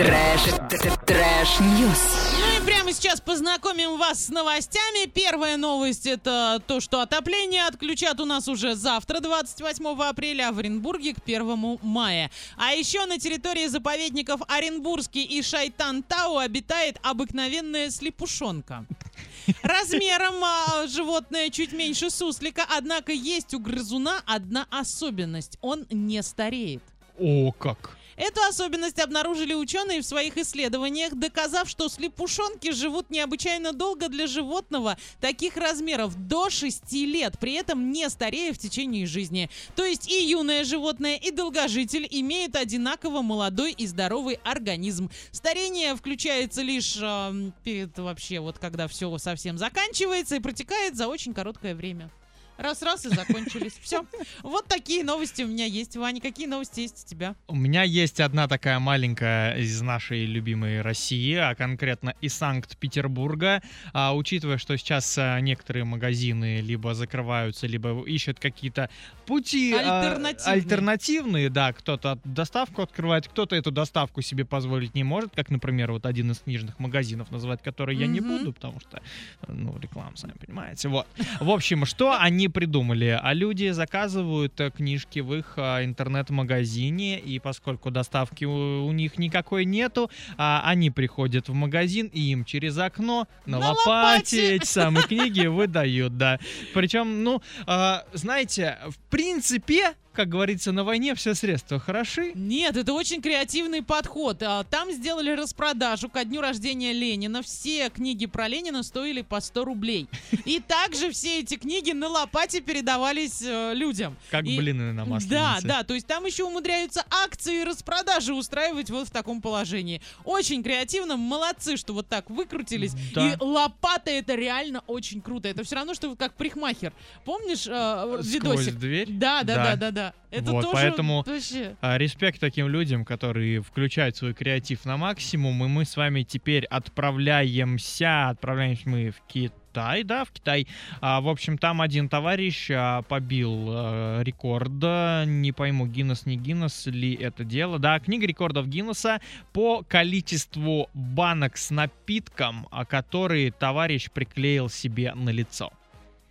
Trash, trash news. Ну и прямо сейчас познакомим вас с новостями. Первая новость это то, что отопление отключат у нас уже завтра, 28 апреля, а в Оренбурге к 1 мая. А еще на территории заповедников Оренбургский и Шайтан-Тау обитает обыкновенная слепушонка. Размером а, животное чуть меньше суслика, однако есть у грызуна одна особенность. Он не стареет. О, как! Эту особенность обнаружили ученые в своих исследованиях, доказав, что слепушонки живут необычайно долго для животного таких размеров до 6 лет, при этом не старея в течение жизни. То есть и юное животное, и долгожитель имеют одинаково молодой и здоровый организм. Старение включается лишь э, перед вообще вот когда все совсем заканчивается и протекает за очень короткое время. Раз-раз и закончились. Все. Вот такие новости у меня есть. Ваня, какие новости есть у тебя? У меня есть одна такая маленькая из нашей любимой России, а конкретно из Санкт-Петербурга. А, учитывая, что сейчас а, некоторые магазины либо закрываются, либо ищут какие-то пути а, Альтернативные. альтернативные, да, кто-то доставку открывает, кто-то эту доставку себе позволить не может, как, например, вот один из книжных магазинов, назвать который я не буду, потому что, ну, реклама, сами понимаете. Вот. В общем, что они придумали? А люди заказывают э, книжки в их а, интернет-магазине, и поскольку доставки у, них никакой нету, а, они приходят в магазин, и им через окно на, На лопате лопате. эти самые книги выдают, да. Причем, ну, а, знаете, в принципе, как говорится, на войне все средства хороши. Нет, это очень креативный подход. А, Там сделали распродажу ко дню рождения Ленина. Все книги про Ленина стоили по 100 рублей. И также все эти книги на лопате передавались э, людям. Как И- блины на масленице. Да, да, то есть там еще умудряются акции и распродажи устраивать вот в таком положении. Очень креативно, молодцы, что вот так выкрутились. Да. И лопата это реально очень круто. Это все равно, что как парикмахер. Помнишь э, Сквозь видосик? дверь. Да, да, Да. да, да, да. Это Вот, тоже поэтому- вообще. А, Респект таким людям, которые включают свой креатив на максимум, и мы с вами теперь отправляемся, отправляемся мы в Китай, да, в Китай. А, в общем, там один товарищ а, побил э, рекорд, а, не пойму, Гиннес, не Гиннес ли это дело. Да, книга рекордов Гиннесса по количеству банок с напитком, а, которые товарищ приклеил себе на лицо.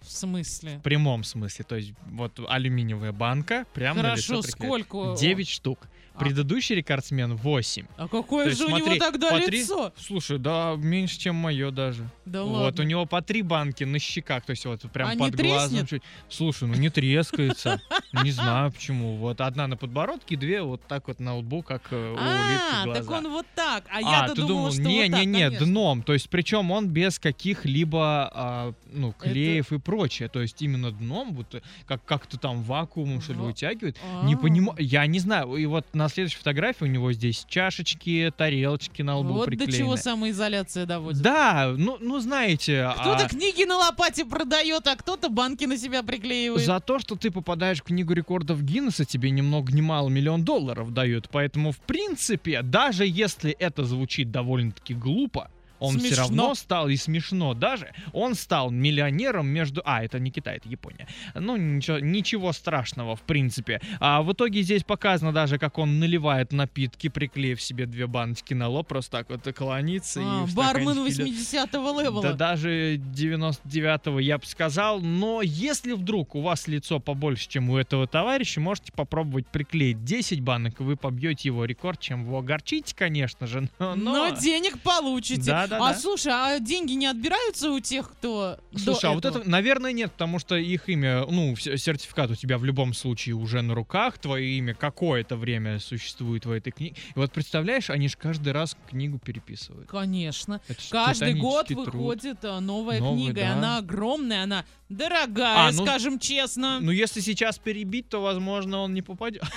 В смысле? В прямом смысле, то есть вот алюминиевая банка прямо на лицо Хорошо, приклеена. сколько? 9 штук. А. Предыдущий рекордсмен 8. А какое То есть же у него тогда по три- лицо? Слушай, да, меньше, чем мое даже. Да вот, ладно. у него по три банки на щеках, то есть вот прям А под глазом. треснет? чуть. Слушай, ну не трескается. Не знаю почему. Вот одна на подбородке, две вот так вот на лбу, как э, у А, улитки так он вот так. А, А, я-то думал, что не, не, не, дном. То есть, причем он без каких-либо, ну, клеев и прочее. То есть именно дном, вот э, как как-то там вакуумом что ли вытягивает. Не А. понимаю, я не знаю. И вот на следующей фотографии у него здесь чашечки, тарелочки на лбу Вот приклеены. до чего самоизоляция доводит. Да, ну, ну знаете, Кто-то а, книги на лопате продает, а кто-то банки на себя приклеивает. за то, что ты попадаешь в книгу рекордов Гиннесса, тебе ни много ни мало миллион долларов дают. Поэтому, в принципе, даже если это звучит довольно-таки глупо, он все Смешно. равно стал, и смешно даже, он стал миллионером между... А, это не Китай, это Япония. Ну, ничего, ничего страшного, в принципе. А в итоге здесь показано даже, как он наливает напитки, приклеив себе две баночки на лоб, просто так вот клонится. А, и бармен стаканчике льет. 80-го левела. Да даже 99-го я бы сказал, но если вдруг у вас лицо побольше, чем у этого товарища, можете попробовать приклеить 10 банок, и вы побьете его рекорд, чем вы огорчите, конечно же, но... Но денег получите. Да, да, а да. слушай, а деньги не отбираются у тех, кто Слушай, а вот этого? это, наверное, нет, потому что их имя, ну, сертификат у тебя в любом случае уже на руках, твое имя какое-то время существует в этой книге. И вот представляешь, они же каждый раз книгу переписывают. Конечно. Это Каждый год титанический труд. выходит а, новая Новый, книга, и да. она огромная, она дорогая, А, ну, скажем честно. Ну, если сейчас перебить, то, возможно, он не попадет.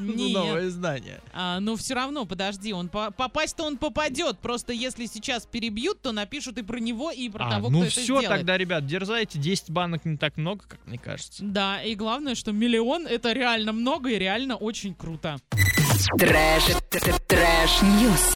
Ну, Нет. новое издание. А, но все равно, подожди, он по- попасть-то он попадет. Просто если сейчас перебьют, то напишут и про него, и про А, того, ну кто это все, сделает. тогда, ребят, дерзайте. 10 банок не так много, как мне кажется. Да, и главное, что миллион это реально много и реально очень круто. Трэш, трэш-ньюс.